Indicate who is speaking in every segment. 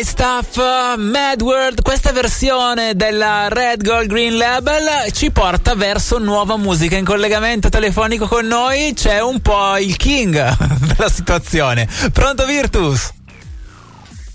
Speaker 1: Night Stuff, Mad World, questa versione della Red Gold Green Label ci porta verso nuova musica. In collegamento telefonico con noi c'è un po' il king della situazione. Pronto Virtus?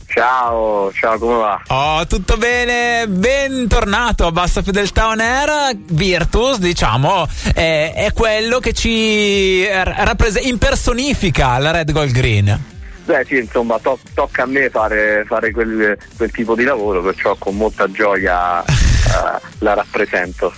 Speaker 2: Ciao, ciao, come va?
Speaker 1: Oh, tutto bene, bentornato a Bassa Fedeltà On Air. Virtus, diciamo, è, è quello che ci rappres- impersonifica la Red Gold Green.
Speaker 2: Beh sì, insomma, to- tocca a me fare, fare quel, quel, tipo di lavoro, perciò con molta gioia uh, la rappresento.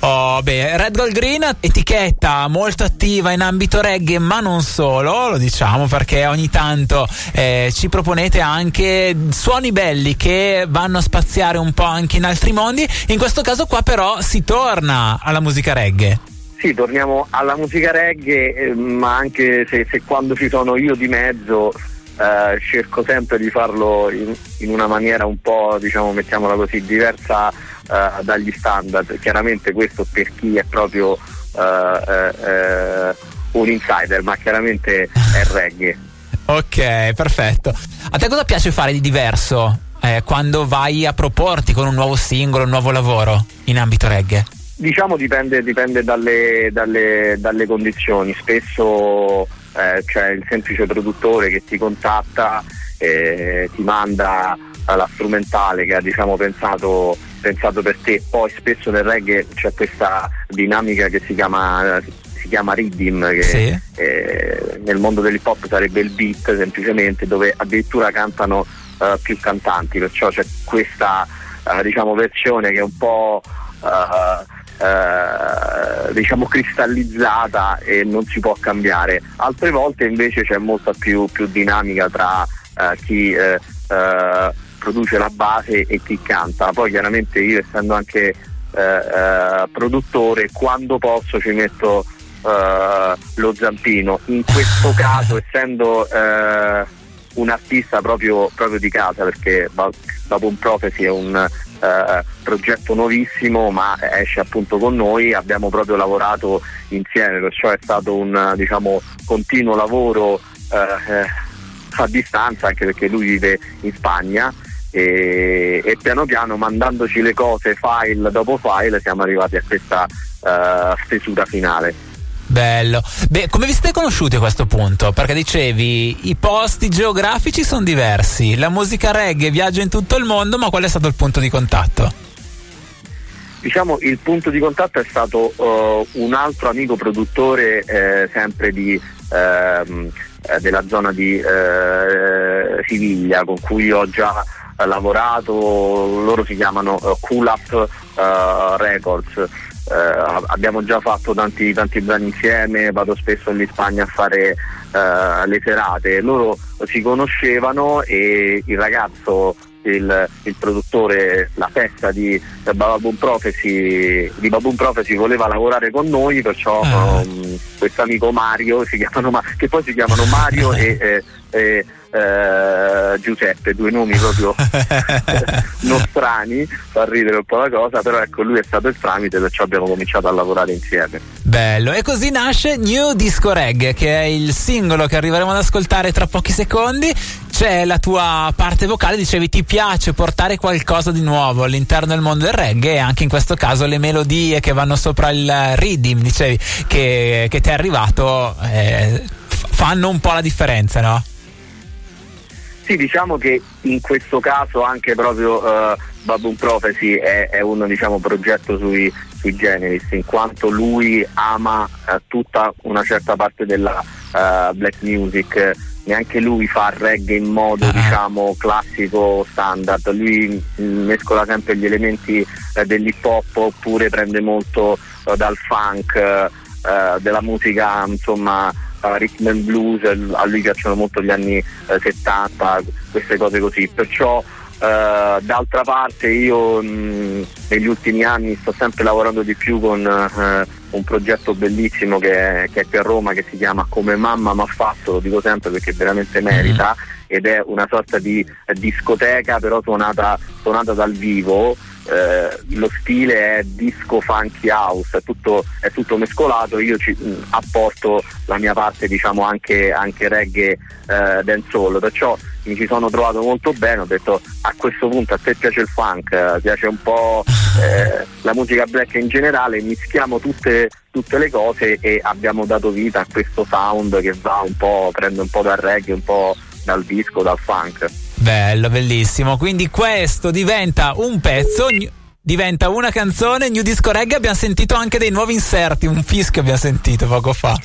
Speaker 1: Oh, beh, Red Gold Green, etichetta molto attiva in ambito reggae, ma non solo, lo diciamo perché ogni tanto eh, ci proponete anche suoni belli che vanno a spaziare un po' anche in altri mondi. In questo caso qua però si torna alla musica reggae.
Speaker 2: Sì, torniamo alla musica reggae, eh, ma anche se, se, quando ci sono io di mezzo eh, cerco sempre di farlo in, in, una maniera un po', diciamo, mettiamola così, diversa eh, dagli standard. Chiaramente questo per chi è proprio eh, eh, un insider, ma chiaramente è reggae.
Speaker 1: ok, perfetto. A te cosa piace fare di diverso quando vai a proporti con un nuovo singolo, un nuovo lavoro in ambito reggae?
Speaker 2: Diciamo dipende, dipende dalle, dalle, dalle, condizioni, spesso eh, c'è il semplice produttore che ti contatta e ti manda la strumentale che ha diciamo, pensato, pensato, per te, poi spesso nel reggae c'è questa dinamica che si chiama, si chiama rhythm, che sì. eh, nel mondo dell'hip hop sarebbe il beat semplicemente, dove addirittura cantano uh, più cantanti, perciò c'è questa uh, diciamo, versione che è un po'... Uh, eh, diciamo cristallizzata e non si può cambiare. Altre volte invece c'è molta più, più dinamica tra eh, chi eh, eh, produce la base e chi canta. Poi chiaramente io essendo anche eh, produttore, quando posso ci metto lo zampino. In questo caso essendo un artista proprio, proprio, di casa perché Babon Prophecy è un eh, progetto nuovissimo ma esce appunto con noi, abbiamo proprio lavorato insieme, perciò è stato un diciamo, continuo lavoro eh, a distanza anche perché lui vive in Spagna e, e, piano piano mandandoci le cose file dopo file siamo arrivati a questa uh, stesura finale.
Speaker 1: Bello. Beh, come vi siete conosciuti a questo punto? Perché dicevi i posti geografici sono diversi, la musica reggae viaggia in tutto il mondo, ma qual è stato il punto di contatto?
Speaker 2: Diciamo il punto di contatto è stato uh, un altro amico produttore eh, sempre di, ehm, eh, della zona di eh, Siviglia con cui ho già lavorato, loro si chiamano uh, Cool uh, Records. Eh, abbiamo già fatto tanti, tanti, brani insieme, vado spesso in Spagna a fare eh, le serate, loro si conoscevano e il ragazzo, il, il produttore, la festa di Baboon Prophecy, di Baboon Prophecy voleva lavorare con noi, perciò ah. um, questo amico Mario, chiamano, che poi si chiamano Mario e, e, e eh, Giuseppe, due nomi proprio nostrani, fa ridere un po' la cosa, però ecco lui è stato il tramite, perciò abbiamo cominciato a lavorare insieme.
Speaker 1: Bello, e così nasce New Disco Reg, che è il singolo che arriveremo ad ascoltare tra pochi secondi. C'è la tua parte vocale, dicevi ti piace portare qualcosa di nuovo all'interno del mondo del reggae e anche in questo caso le melodie che vanno sopra il rhythm, dicevi che, che ti è arrivato, eh, fanno un po' la differenza, no?
Speaker 2: Sì, diciamo che in questo caso anche proprio uh, Baboon Prophecy è, è un diciamo, progetto sui, sui, generis, in quanto lui ama uh, tutta una certa parte della uh, black music, neanche lui fa reggae in modo uh-huh. diciamo, classico standard, lui mescola sempre gli elementi uh, dell'hip hop oppure prende molto uh, dal funk, della musica insomma uh, rhythm and blues, a lui piacciono molto gli anni eh, 70, queste cose così, perciò Uh, d'altra parte io mh, negli ultimi anni sto sempre lavorando di più con uh, un progetto bellissimo che è, che è, qui a Roma che si chiama Come mamma mi ha fatto, lo dico sempre perché veramente merita mm-hmm. ed è una sorta di discoteca però suonata, suonata dal vivo eh, lo stile è disco funky house, è tutto, è tutto mescolato, io ci mh, apporto la mia parte diciamo anche, anche reggae eh, dancehall, perciò mi ci sono trovato molto bene, ho detto a questo punto a te piace il funk, eh, piace un po' eh, la musica black in generale, mischiamo tutte, tutte, le cose e abbiamo dato vita a questo sound che va un po', prende un po' dal reggae, un po' dal disco, dal funk.
Speaker 1: Bello, bellissimo. Quindi questo diventa un pezzo, diventa una canzone, New Disco Reggae. Abbiamo sentito anche dei nuovi inserti, un fischio abbiamo sentito poco fa.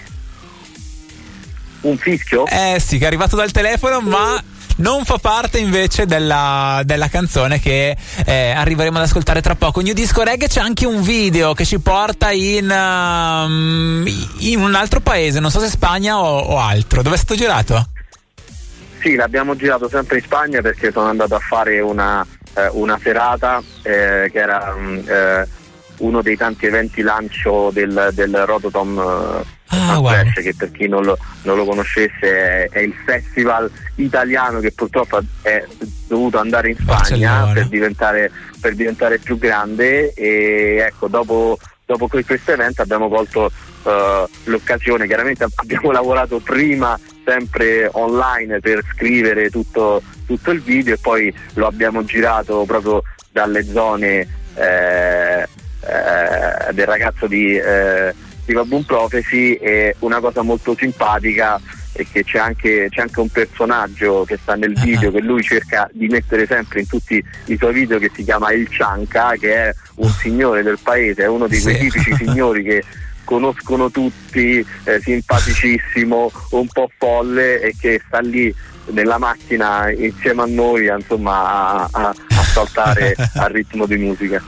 Speaker 2: Un fischio?
Speaker 1: Eh sì, che è arrivato dal telefono, ma non fa parte invece della, della canzone che eh, arriveremo ad ascoltare tra poco. New Disco Reggae c'è anche un video che ci porta in, um, in un altro paese, non so se Spagna o, o altro. Dove è stato girato?
Speaker 2: Sì, l'abbiamo girato sempre in Spagna perché sono andato a fare una, eh, una serata eh, che era um, eh, uno dei tanti eventi lancio del, del Rototom eh, ah, wow. che per chi non lo, non lo conoscesse è, è, il festival italiano che purtroppo è dovuto andare in Spagna per diventare, per diventare, più grande e ecco dopo, dopo questo evento abbiamo colto uh, l'occasione, chiaramente abbiamo lavorato prima sempre online per scrivere tutto, tutto, il video e poi lo abbiamo girato proprio dalle zone eh, eh, del ragazzo di, eh, di Baboon Prophecy e una cosa molto simpatica è che c'è anche, c'è anche, un personaggio che sta nel video che lui cerca di mettere sempre in tutti i suoi video che si chiama Il Cianca che è un signore del paese, è uno di quei sì. tipici signori che conoscono tutti, eh, simpaticissimo, un po' folle e che sta lì nella macchina insieme a noi insomma, a, a, a saltare al ritmo di musica.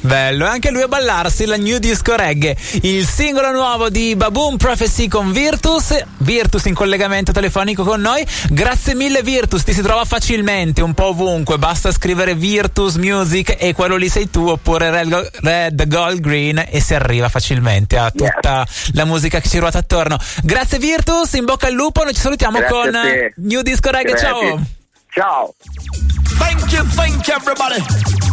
Speaker 1: Bello, e anche lui a ballarsi la New Disco Reggae, il singolo nuovo di Baboon Prophecy con Virtus, Virtus in collegamento telefonico con noi. Grazie mille Virtus, ti si trova facilmente un po' ovunque, basta scrivere Virtus Music e quello lì sei tu oppure Red, Red Gold Green e si arriva facilmente a tutta la musica che ci ruota attorno. Grazie Virtus, in bocca al lupo, noi ci salutiamo
Speaker 2: Grazie
Speaker 1: con New Disco Reggae, ciao!
Speaker 2: Ciao!
Speaker 3: Thank you, thank you everybody!